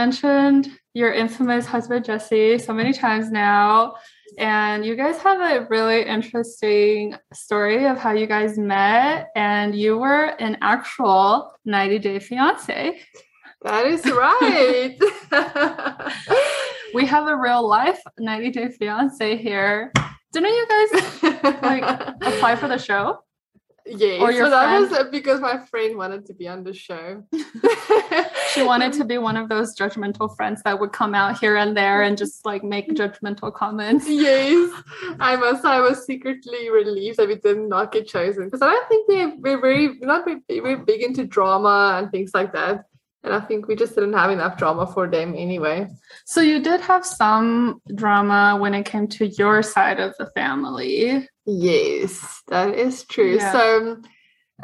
mentioned your infamous husband Jesse so many times now. And you guys have a really interesting story of how you guys met, and you were an actual 90 Day Fiance. That is right. we have a real life 90 Day Fiance here. Didn't you guys like apply for the show? Yeah, or your so friend? that was uh, because my friend wanted to be on the show. she wanted to be one of those judgmental friends that would come out here and there and just like make judgmental comments. Yes, I must. I was secretly relieved that we did not get chosen because I don't think we're, we're very we're not very, very big into drama and things like that. And I think we just didn't have enough drama for them anyway. So you did have some drama when it came to your side of the family. Yes, that is true. Yeah. So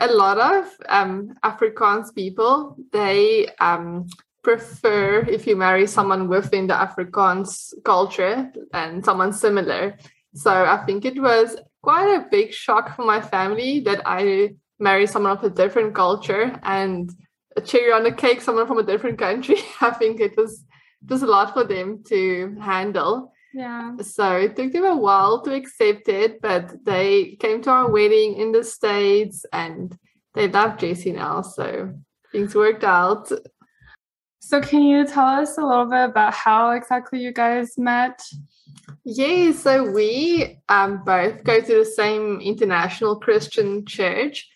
a lot of um, Afrikaans people, they um, prefer if you marry someone within the Afrikaans culture and someone similar. So I think it was quite a big shock for my family that I married someone of a different culture and a cherry on the cake, someone from a different country. I think it was just a lot for them to handle. Yeah. So it took them a while to accept it, but they came to our wedding in the States and they love Jesse now. So things worked out. So can you tell us a little bit about how exactly you guys met? Yeah, so we um, both go to the same international Christian church.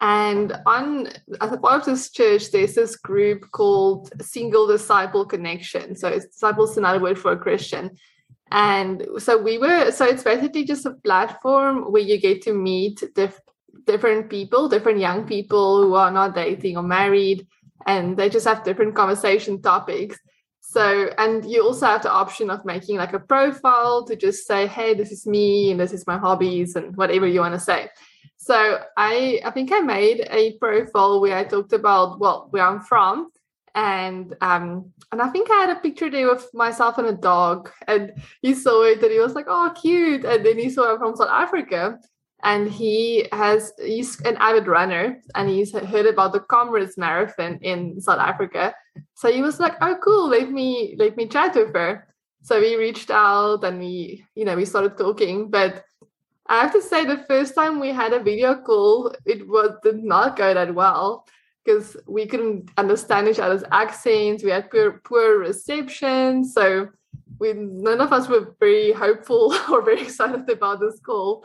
And on as a part of this church, there's this group called Single Disciple Connection. So it's disciples another word for a Christian. And so we were so it's basically just a platform where you get to meet diff, different people, different young people who are not dating or married, and they just have different conversation topics. So, and you also have the option of making like a profile to just say, hey, this is me and this is my hobbies and whatever you want to say. So I I think I made a profile where I talked about well where I'm from. And um and I think I had a picture there of myself and a dog. And he saw it and he was like oh cute. And then he saw I'm from South Africa. And he has he's an avid runner and he's heard about the Comrades Marathon in South Africa. So he was like oh cool. Let me let me chat with her. So we reached out and we you know we started talking. But I have to say, the first time we had a video call, it was did not go that well because we couldn't understand each other's accents. We had poor, poor reception, so we none of us were very hopeful or very excited about this call.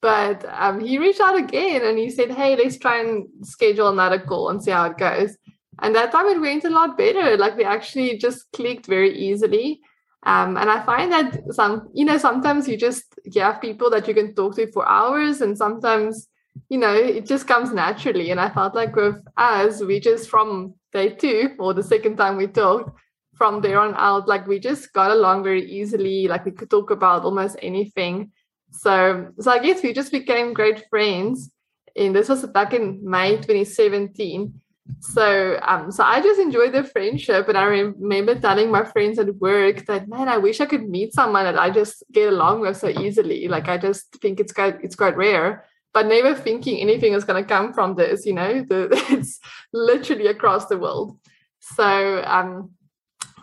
But um, he reached out again and he said, "Hey, let's try and schedule another call and see how it goes." And that time it went a lot better. Like we actually just clicked very easily. Um, and I find that some, you know, sometimes you just you have people that you can talk to for hours, and sometimes, you know, it just comes naturally. And I felt like with us, we just from day two or the second time we talked, from there on out, like we just got along very easily. Like we could talk about almost anything. So, so I guess we just became great friends. And this was back in May 2017 so um so i just enjoyed the friendship and i remember telling my friends at work that man i wish i could meet someone that i just get along with so easily. Like i just think it's quite it's quite rare. But never thinking anything is going to come from this you know? The, it's literally across the world. So um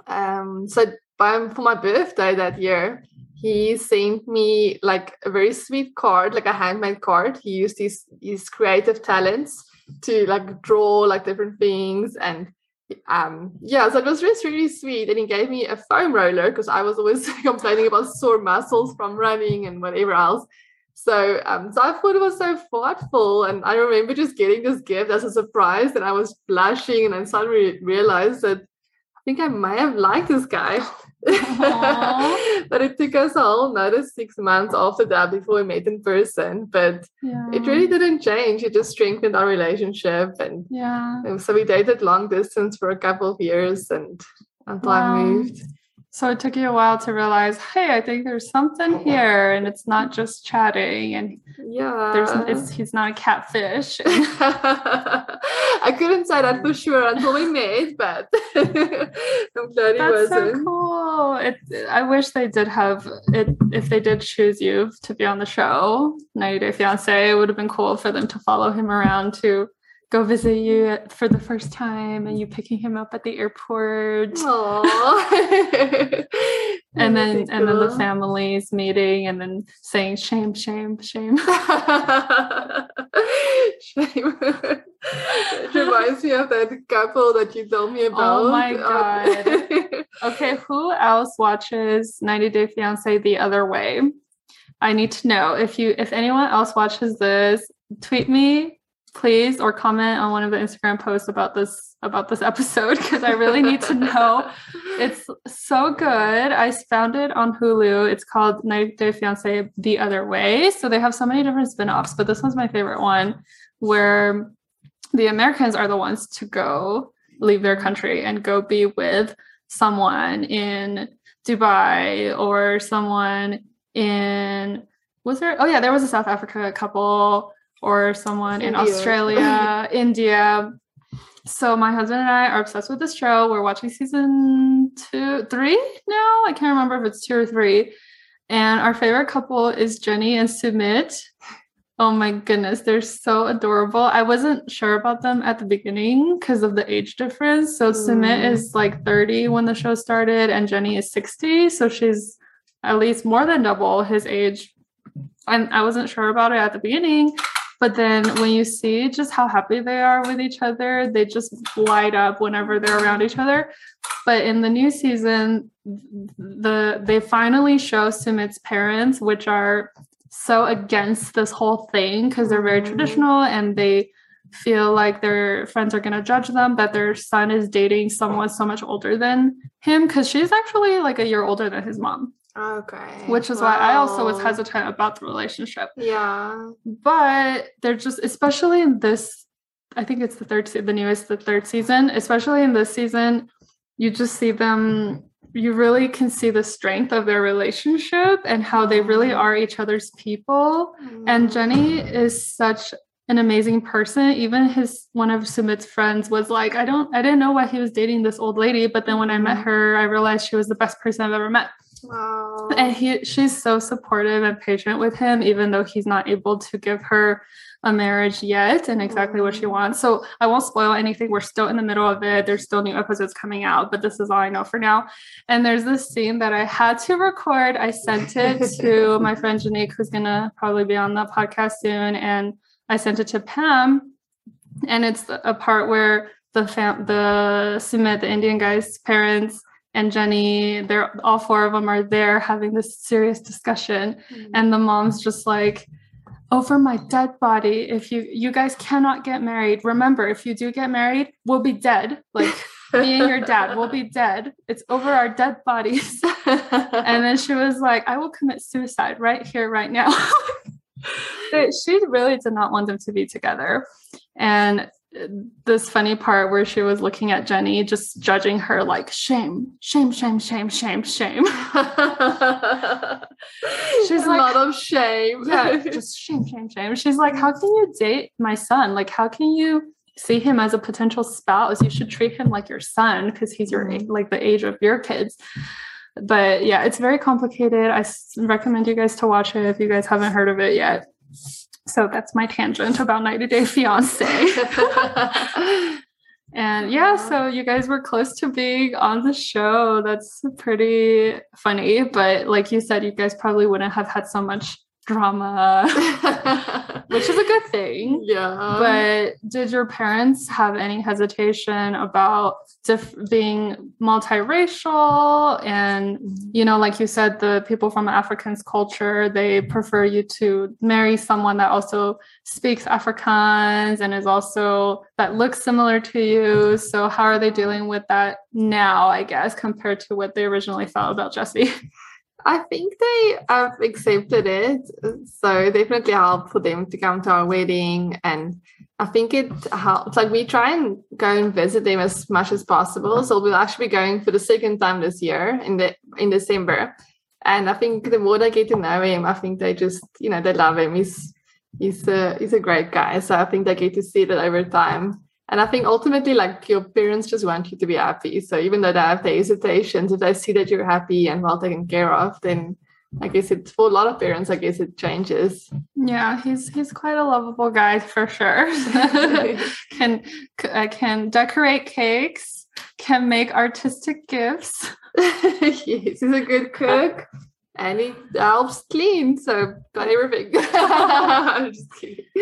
um so by, for my birthday that year he sent me like a very sweet card like a handmade card. He used his his creative talents to like draw like different things and um yeah so it was just really sweet and he gave me a foam roller because i was always complaining about sore muscles from running and whatever else. So um so i thought it was so thoughtful and i remember just getting this gift as a surprise and i was blushing and i suddenly realized that i think i might have liked this guy but it took us all another six months after that before we met in person. But yeah. it really didn't change. It just strengthened our relationship. And yeah. so we dated long distance for a couple of years and until wow. I moved. So it took you a while to realize, hey, I think there's something here, and it's not just chatting, and yeah, there's he's not a catfish. I couldn't say that for sure until we met, but I'm glad he That's wasn't. so cool. It, I wish they did have it. If they did choose you to be on the show, 90 Day Fiance, it would have been cool for them to follow him around to go visit you for the first time and you picking him up at the airport. and then cool. and then the families meeting and then saying shame, shame, shame. shame. it reminds me of that couple that you told me oh about. Oh my god. okay, who else watches 90 Day Fiance the other way? I need to know if you if anyone else watches this, tweet me please or comment on one of the Instagram posts about this about this episode because I really need to know. It's so good. I found it on Hulu. It's called 90 Day Fiance The Other Way. So they have so many different spin-offs, but this one's my favorite one where the Americans are the ones to go leave their country and go be with someone in Dubai or someone in was there oh yeah there was a South Africa couple or someone India. in Australia, India. So my husband and I are obsessed with this show. We're watching season two, three now. I can't remember if it's two or three. And our favorite couple is Jenny and Sumit. Oh my goodness, they're so adorable. I wasn't sure about them at the beginning because of the age difference. So mm. Sumit is like 30 when the show started, and Jenny is 60. So she's at least more than double his age. And I wasn't sure about it at the beginning. But then when you see just how happy they are with each other, they just light up whenever they're around each other. But in the new season, the they finally show Sumit's parents, which are so against this whole thing because they're very mm-hmm. traditional and they feel like their friends are going to judge them that their son is dating someone so much older than him because she's actually like a year older than his mom Okay. Which is wow. why I also was hesitant about the relationship. Yeah. But they're just, especially in this, I think it's the third, the newest, the third season, especially in this season, you just see them, you really can see the strength of their relationship and how they really mm. are each other's people. Mm. And Jenny is such an amazing person. Even his one of Sumit's friends was like, I don't I didn't know why he was dating this old lady, but then when I met mm. her, I realized she was the best person I've ever met. Wow. And he she's so supportive and patient with him, even though he's not able to give her a marriage yet and exactly what she mm. wants. So I won't spoil anything. We're still in the middle of it. There's still new episodes coming out, but this is all I know for now. And there's this scene that I had to record. I sent it to my friend Janique, who's gonna probably be on the podcast soon, and I sent it to Pam. And it's a part where the fam- the Sumit, the Indian guy's parents, and Jenny, they're all four of them are there having this serious discussion. Mm-hmm. And the mom's just like, over my dead body, if you you guys cannot get married, remember, if you do get married, we'll be dead. Like me and your dad will be dead. It's over our dead bodies. and then she was like, I will commit suicide right here, right now. she really did not want them to be together. And this funny part where she was looking at Jenny, just judging her like shame, shame, shame, shame, shame, shame. She's a like, lot of shame. yeah, just shame, shame, shame. She's like, how can you date my son? Like, how can you see him as a potential spouse? You should treat him like your son because he's your mm-hmm. like the age of your kids. But yeah, it's very complicated. I recommend you guys to watch it if you guys haven't heard of it yet. So that's my tangent about 90 Day Fiance. and yeah, so you guys were close to being on the show. That's pretty funny. But like you said, you guys probably wouldn't have had so much drama, which is a good thing. Yeah. But did your parents have any hesitation about diff- being multiracial? And, you know, like you said, the people from Afrikaans culture, they prefer you to marry someone that also speaks Afrikaans and is also that looks similar to you. So, how are they dealing with that now, I guess, compared to what they originally thought about Jesse? I think they have accepted it. So definitely helped for them to come to our wedding. And I think it helps. Like we try and go and visit them as much as possible. So we'll actually be going for the second time this year in the in December. And I think the more they get to know him, I think they just, you know, they love him. He's he's a he's a great guy. So I think they get to see that over time. And I think ultimately, like your parents just want you to be happy. So even though they have the hesitations, if they see that you're happy and well taken care of, then I guess it's for a lot of parents, I guess it changes. Yeah, he's he's quite a lovable guy for sure. can uh, can decorate cakes, can make artistic gifts. yes, he's a good cook and it helps clean. So got everything.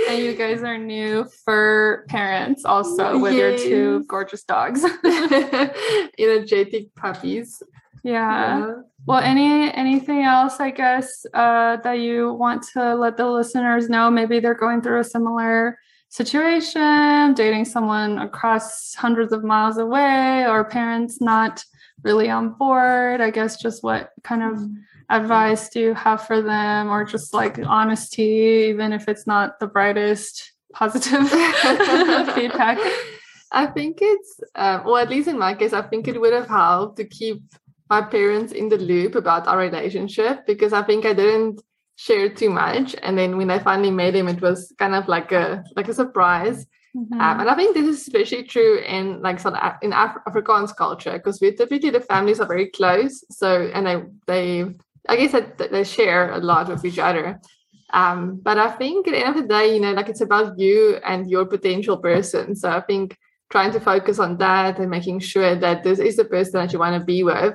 And you guys are new fur parents also with yes. your two gorgeous dogs. Energetic puppies. Yeah. yeah. Well, any anything else I guess uh, that you want to let the listeners know? Maybe they're going through a similar situation, dating someone across hundreds of miles away, or parents not really on board. I guess just what kind of mm-hmm advice do you have for them or just like honesty even if it's not the brightest positive feedback i think it's um, well at least in my case i think it would have helped to keep my parents in the loop about our relationship because i think i didn't share too much and then when i finally met him it was kind of like a like a surprise Mm-hmm. Um, and I think this is especially true in like sort of in Af- Afrikaans culture because we typically the families are very close. So and they they I guess that they share a lot with each other. Um, but I think at the end of the day, you know, like it's about you and your potential person. So I think trying to focus on that and making sure that this is the person that you want to be with,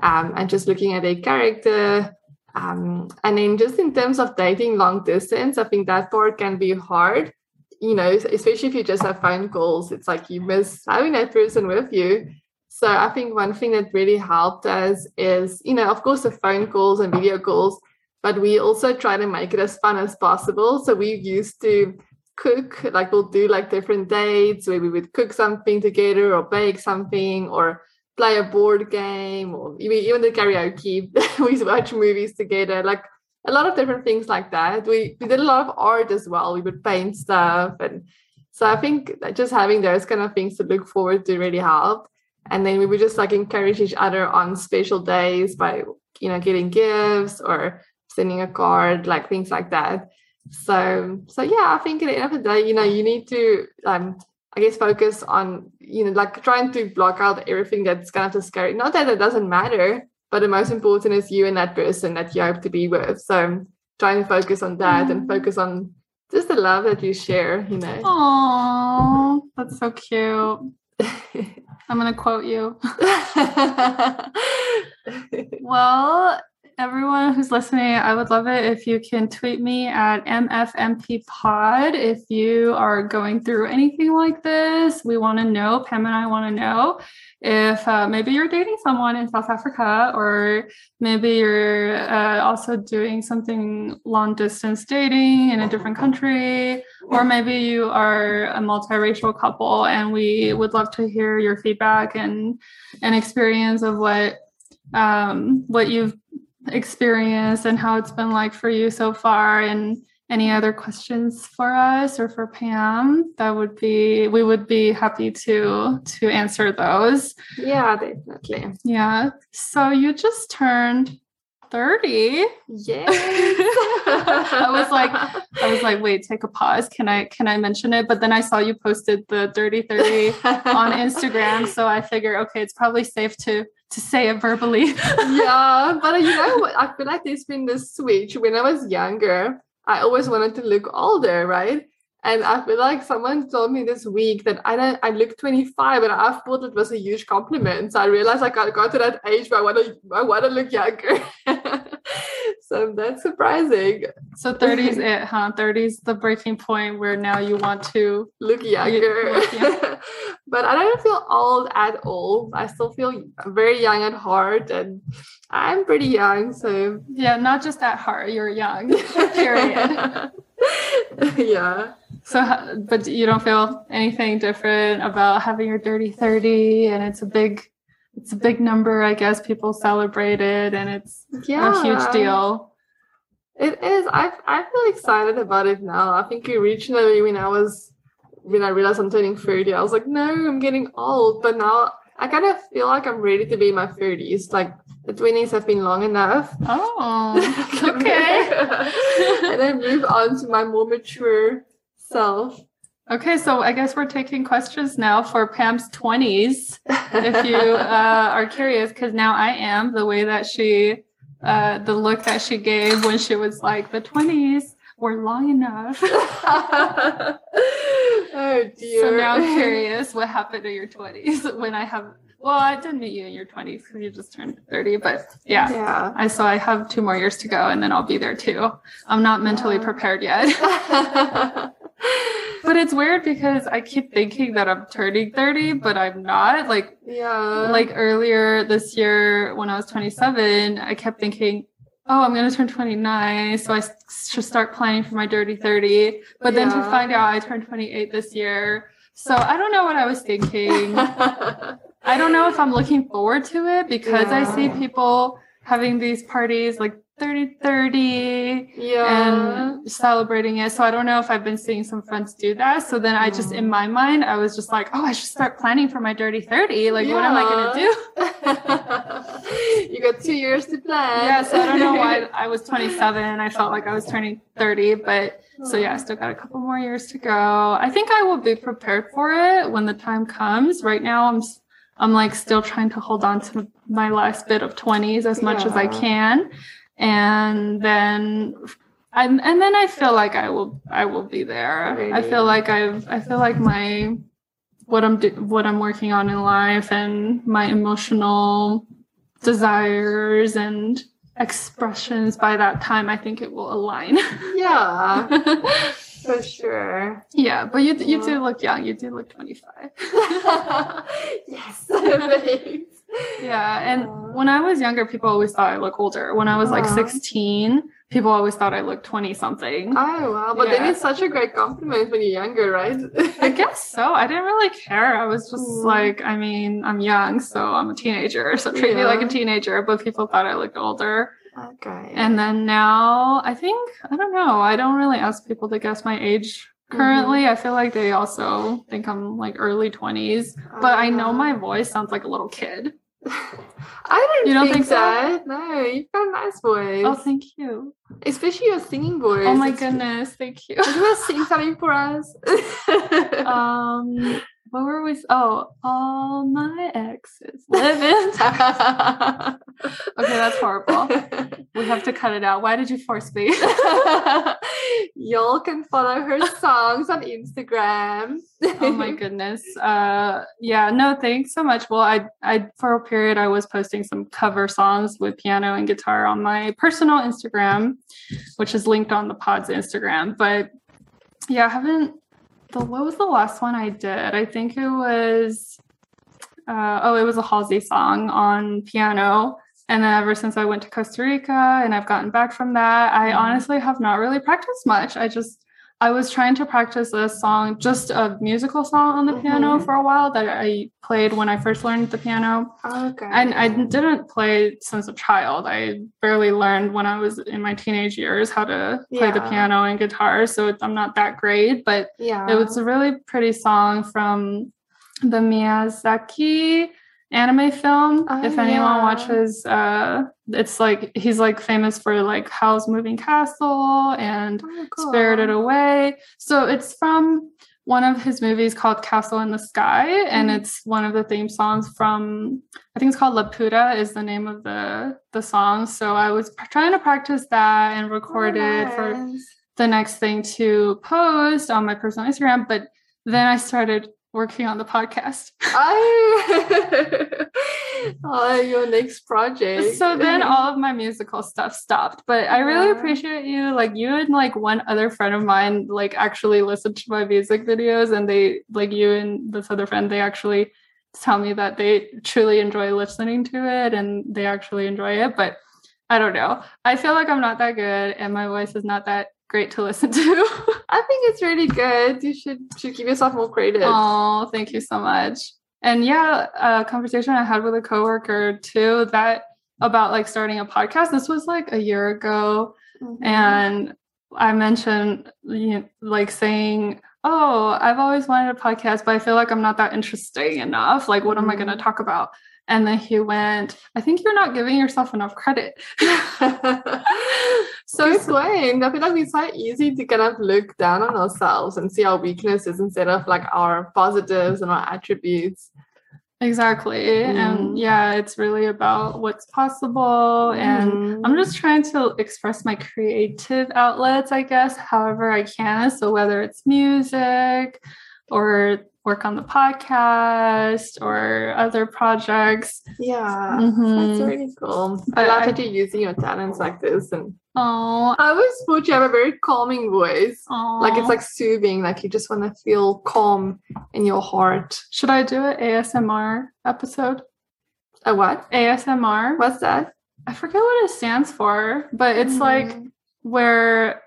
um, and just looking at their character. Um, and then just in terms of dating long distance, I think that part can be hard. You know, especially if you just have phone calls, it's like you miss having that person with you. So I think one thing that really helped us is, you know, of course, the phone calls and video calls, but we also try to make it as fun as possible. So we used to cook, like we'll do like different dates where we would cook something together or bake something or play a board game or even the karaoke. we watch movies together, like a lot of different things like that. We we did a lot of art as well. We would paint stuff and so I think just having those kind of things to look forward to really helped and then we would just like encourage each other on special days by you know getting gifts or sending a card like things like that. So so yeah i think at the end of the day you know you need to um i guess focus on you know like trying to block out everything that's kind of scary not that it doesn't matter but the most important is you and that person that you hope to be with. So trying to focus on that mm. and focus on just the love that you share you know. Oh that's so cute I'm going to quote you. well, everyone who's listening, I would love it if you can tweet me at MFMP if you are going through anything like this. We want to know, Pam and I want to know if uh, maybe you're dating someone in South Africa, or maybe you're uh, also doing something long distance dating in a different country, or maybe you are a multiracial couple, and we would love to hear your feedback and and experience of what um, what you've experienced and how it's been like for you so far, and any other questions for us or for Pam, that would be we would be happy to to answer those. Yeah, definitely. Yeah. So you just turned 30. Yeah. I was like, I was like, wait, take a pause. Can I can I mention it? But then I saw you posted the dirty 30 on Instagram. So I figure, okay, it's probably safe to to say it verbally. yeah. But you know? I feel like there's been this switch when I was younger. I always wanted to look older, right? And I feel like someone told me this week that I don't I look 25 and I thought it was a huge compliment. So I realized I got, got to that age where I want to I want to look younger. so that's surprising. So 30 is it, eh, huh? 30 is the breaking point where now you want to look younger. Look but I don't feel old at all. I still feel very young at heart and I'm pretty young. So yeah, not just at heart, you're young. Period. yeah. So, but you don't feel anything different about having your dirty 30 and it's a big, it's a big number, I guess people celebrate it and it's yeah. a huge deal. It is. I, I feel excited about it now. I think originally uh, when I was, when I realized I'm turning 30, I was like, no, I'm getting old. But now I kind of feel like I'm ready to be in my 30s. Like the 20s have been long enough. Oh, okay. and then move on to my more mature self. Okay, so I guess we're taking questions now for Pam's 20s. if you uh, are curious, because now I am the way that she uh, the look that she gave when she was like, the 20s were long enough. oh dear. So now I'm curious what happened to your 20s when I have, well, I didn't meet you in your 20s because you just turned 30, but yeah. Yeah. I so I have two more years to go and then I'll be there too. I'm not mentally Wow. prepared yet. But it's weird because I keep thinking that I'm turning 30, but I'm not. Like yeah. like earlier this year when I was 27, I kept thinking, oh, I'm going to turn 29. So I should start planning for my dirty 30. But then to find out I turned 28 this year. So I don't know what I was thinking. I don't know if I'm looking forward to it because I see people having these parties like 30 30 yeah. and celebrating it. So I don't know if I've been seeing some friends do that. So then I just, in mm. my mind, I was just like, oh, I should start planning for my dirty 30. Like, what am I going to do? you got two years to plan. Yeah, so I don't know why I was 27 and I felt like I was turning 30, but so yeah, I still got a couple more years to go. I think I will be prepared for it when the time comes. Right now, I'm I'm like still trying to hold on to my last bit of 20s as much as I can, and then. And, and then I feel like I will I will be there. I feel like I've I feel like my what I'm do, what I'm working on in life and my emotional desires and expressions by that time I think it will align. Yeah, for sure. yeah, but you you do look young. You do look 25. yes, thanks. Yeah, and when I was younger people always thought I look older. When I was like Aw. 16, people always thought I looked 20 something. Oh wow, but then Yeah. it's such a great compliment when you're younger, right? I guess so. I didn't really care. I was just Mm. like, I mean, I'm young, so I'm a teenager, so treat me like a teenager, but people thought I looked older. Okay. And then now, I think, I don't know, I don't really ask people to guess my age currently. I feel like they also think I'm like early 20s, but I know my voice sounds like a little kid. I don't, You don't think, think so? that. No, you've got a nice voice. Oh, thank you. Especially your singing voice. Oh my goodness, thank you. Do you want to sing something for us? Um, what were we? Oh, all my exes living. okay, that's horrible. We have to cut it out. Why did you force me? Y'all can follow her songs on Instagram. oh my goodness. Uh, yeah, no, thanks so much. Well, I, I for a period I was posting some cover songs with piano and guitar on my personal Instagram, which is linked on the pod's Instagram. But yeah, I haven't. The what was the last one I did? I think it was. Uh, oh, it was a Halsey song on piano. And then ever since I went to Costa Rica and I've gotten back from that, I Mhm. honestly have not really practiced much. I just I was trying to practice a song, just a musical song on the piano Mhm. for a while that I played when I first learned the piano. Okay. And I didn't play since a child. I barely learned when I was in my teenage years how to play the piano and guitar. So I'm not that great, but yeah. it was a really pretty song from the Miyazaki anime film. Oh, if anyone yeah. watches, uh, it's like he's like famous for like Howl's Moving Castle and Oh, cool. Spirited Away. So it's from one of his movies called Castle in the Sky, and Mhm. it's one of the theme songs from I think it's called Laputa is the name of the the song. So I was trying to practice that and record it for the next thing to post on my personal Instagram, but then I started working on the podcast. Oh, oh, your next project. so then all of my musical stuff stopped. But I really Yeah. appreciate you. Like you and like one other friend of mine like actually listened to my music videos and they like you and this other friend, they actually tell me that they truly enjoy listening to it and they actually enjoy it. But I don't know. I feel like I'm not that good and my voice is not that great to listen to. I think it's really good. You should should give yourself more credit. Oh, thank you so much. And yeah, a conversation I had with a coworker too that about like starting a podcast. This was like a year ago, Mhm. and I mentioned you know, like saying, "Oh, I've always wanted a podcast, but I feel like I'm not that interesting enough. Like, what am I going to Mhm. talk about?" And then he went, "I think you're not giving yourself enough credit." so explain. I feel like it's so easy to kind of look down on ourselves and see our weaknesses instead of like our positives and our attributes. Exactly. Mhm. And yeah, it's really about what's possible. And Mhm. I'm just trying to express my creative outlets, I guess, however I can. So whether it's music or work on the podcast or other projects. yeah, Mhm. that's really cool. I love that you're using your talents like this. And Oh, I always thought you have a very calming voice. oh. Like it's like soothing, like you just want to feel calm in your heart. should I do an ASMR episode? A what? ASMR? What's that? I forget what it stands for, but it's like Mm. where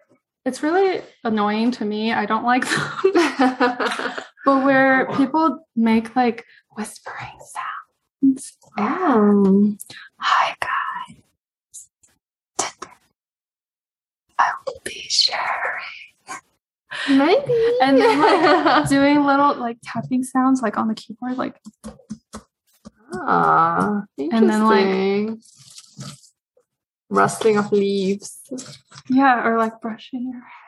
it's really annoying to me. I don't like them. but where people make like whispering sounds. um, Hi guys. Today I will be sharing. maybe. And then like doing little like tapping sounds like on the keyboard, like ah, And then, like- rustling of leaves. yeah, or like brushing your hair.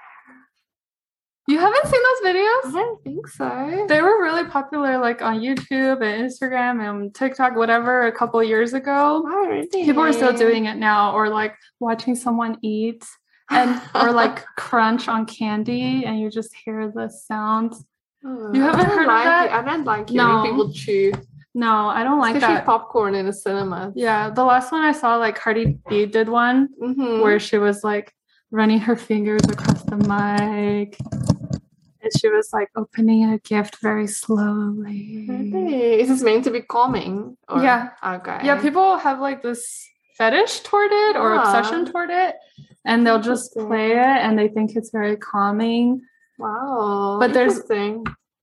You haven't seen those videos? I don't think so. They were really popular like on YouTube and Instagram and TikTok, whatever, a couple years ago. Oh, really? People are still doing it now, or like watching someone eat and or like crunch on candy and you just hear the sounds. Oh, You haven't heard like that? it. I don't like hearing No. people chew, No, I don't like especially that. popcorn in a cinema. Yeah, the last one I saw, like Cardi B did one Mhm. where she was like running her fingers across the mic. And she was like opening a gift very slowly. Really? Is this meant to be calming? Or- Yeah. Okay. Yeah, people have like this fetish toward it or Ah. obsession toward it, and they'll just play it and they think it's very calming. Wow. But there's-.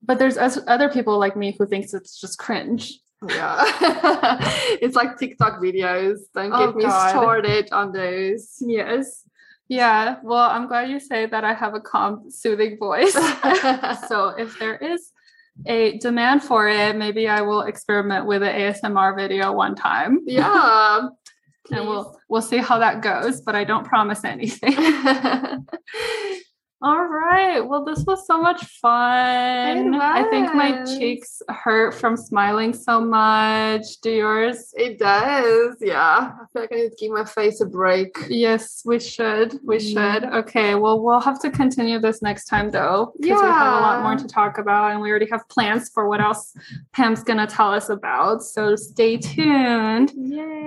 But there's other people like me who thinks it's just cringe. Yeah. it's like TikTok videos. Don't Oh, get me God. started on those. Yes. Yeah. Well, I'm glad you say that I have a calm, soothing voice. so if there is a demand for it, maybe I will experiment with an ASMR video one time. yeah. And we'll we'll see how that goes, but I don't promise anything. All right. Well, this was so much fun. I think my cheeks hurt from smiling so much. Do yours? it does. Yeah. I feel like I need to give my face a break. Yes, we should. We should. Okay. Well, we'll have to continue this next time though, because we have a lot more to talk about and we already have plans for what else Pam's going to tell us about. So stay tuned.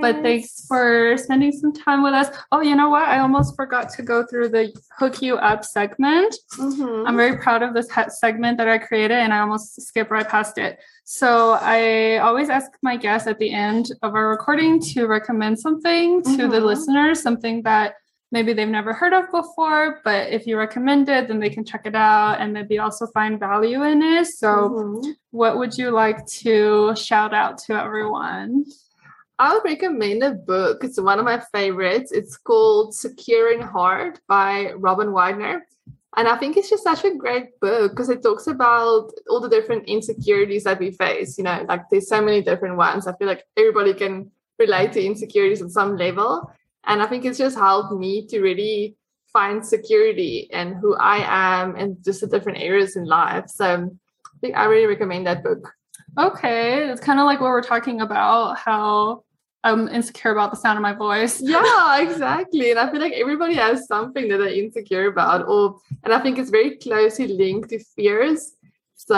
But thanks for spending some time with us. Oh, you know what? I almost forgot to go through the hook you up segment. Mhm. I'm very proud of this segment that I created and I almost skipped right past it. So I always ask my guests at the end of our recording to recommend something to the Mhm. listeners, something that maybe they've never heard of before, but if you recommend it, then they can check it out and maybe also find value in it. So Mhm. what would you like to shout out to everyone? I would recommend a book. It's one of my favorites. It's called Secure in Heart by Robin Widener. And I think it's just such a great book because it talks about all the different insecurities that we face. You know, like there's so many different ones. I feel like everybody can relate to insecurities at some level. And I think it's just helped me to really find security and who I am and just the different areas in life. So I think I really recommend that book. Okay, it's kind of like what we're talking about how I'm insecure about the sound of my voice. yeah exactly and i feel like everybody has something that they're insecure about or and i think it's very closely linked to fears so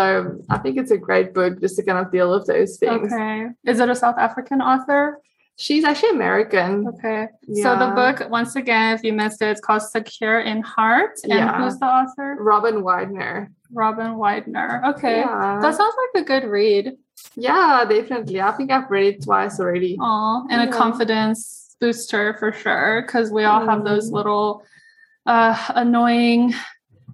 i think it's a great book just to kind of deal with those things Okay. Is it a South African author? she's actually american Okay. So the book, once again, if you missed it, it's called Secure in Heart. And Yeah. who's the author? robin widener Robin Widener. Okay. yeah. That sounds like a good read. Yeah definitely i think i've read it twice already Aw, and a confidence booster for sure. Because we all have those Mm. little uh, annoying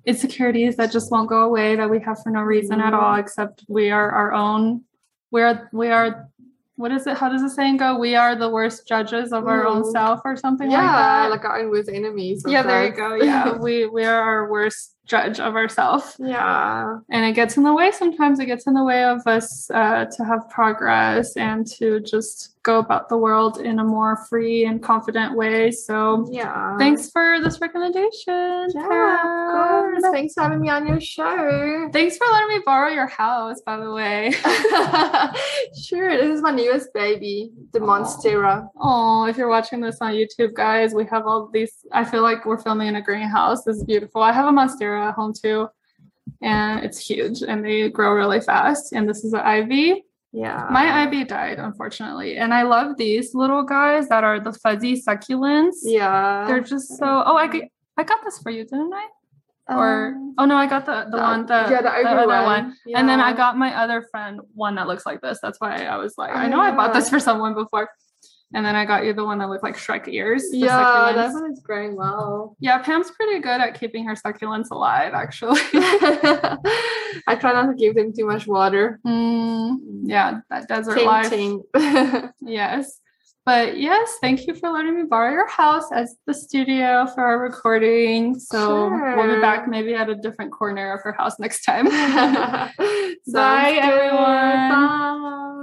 insecurities that just won't go away that we have for no reason at all, except we are our own. We are we are what is it? How does the saying go? We are the worst judges of our own Mm. self or something yeah like that. like our own worst enemies yeah, there you go. Yeah, we we are our worst judge of ourselves. Yeah. And it gets in the way sometimes. It gets in the way of us uh, to have progress and to just go about the world in a more free and confident way. So, Yeah. thanks for this recommendation. Yeah, of course. Thanks for having me on your show. Thanks for letting me borrow your house, by the way. sure, this is my newest baby, the Aw. Monstera. Oh, if you're watching this on YouTube, guys, we have all these. I feel like we're filming in a greenhouse. This is beautiful. I have a monstera at home too, and it's huge and they grow really fast. And this is an ivy. Yeah. My ivy died, unfortunately. And I love these little guys that are the fuzzy succulents. Yeah. They're just so. Oh, I got, I got this for you, didn't I? Or Um, oh no, I got the the one the, yeah, the, the other one. Yeah. And then I got my other friend one that looks like this. That's why I was like, I know I bought this for someone before. And then I got you the one that looked like Shrek ears. Yeah, that one is growing well. Yeah, Pam's pretty good at keeping her succulents alive, actually. I try not to give them too much water. Mm, yeah, that desert life. Tempting. Yes. But yes, thank you for letting me borrow your house as the studio for our recording. So we'll be back maybe at a different corner of her house next time. Bye, everyone. Bye.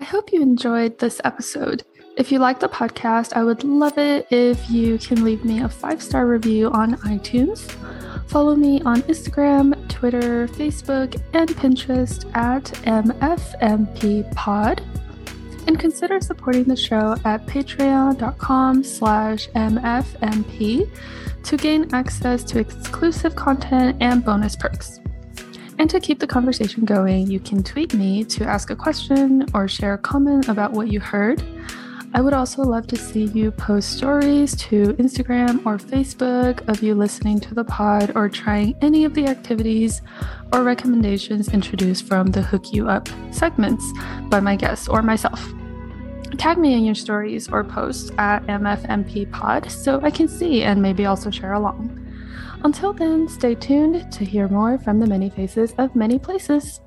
I hope you enjoyed this episode. If you like the podcast, I would love it if you can leave me a five star review on iTunes. Follow me on Instagram, Twitter, Facebook, and Pinterest at MFMPPod. And consider supporting the show at patreon.com slash MFMP to gain access to exclusive content and bonus perks. And to keep the conversation going, you can tweet me to ask a question or share a comment about what you heard. I would also love to see you post stories to Instagram or Facebook of you listening to the pod or trying any of the activities or recommendations introduced from the Hook You Up segments by my guests or myself. Tag me in your stories or posts at MFMP Pod so I can see and maybe also share along. Until then, stay tuned to hear more from the many faces of many places.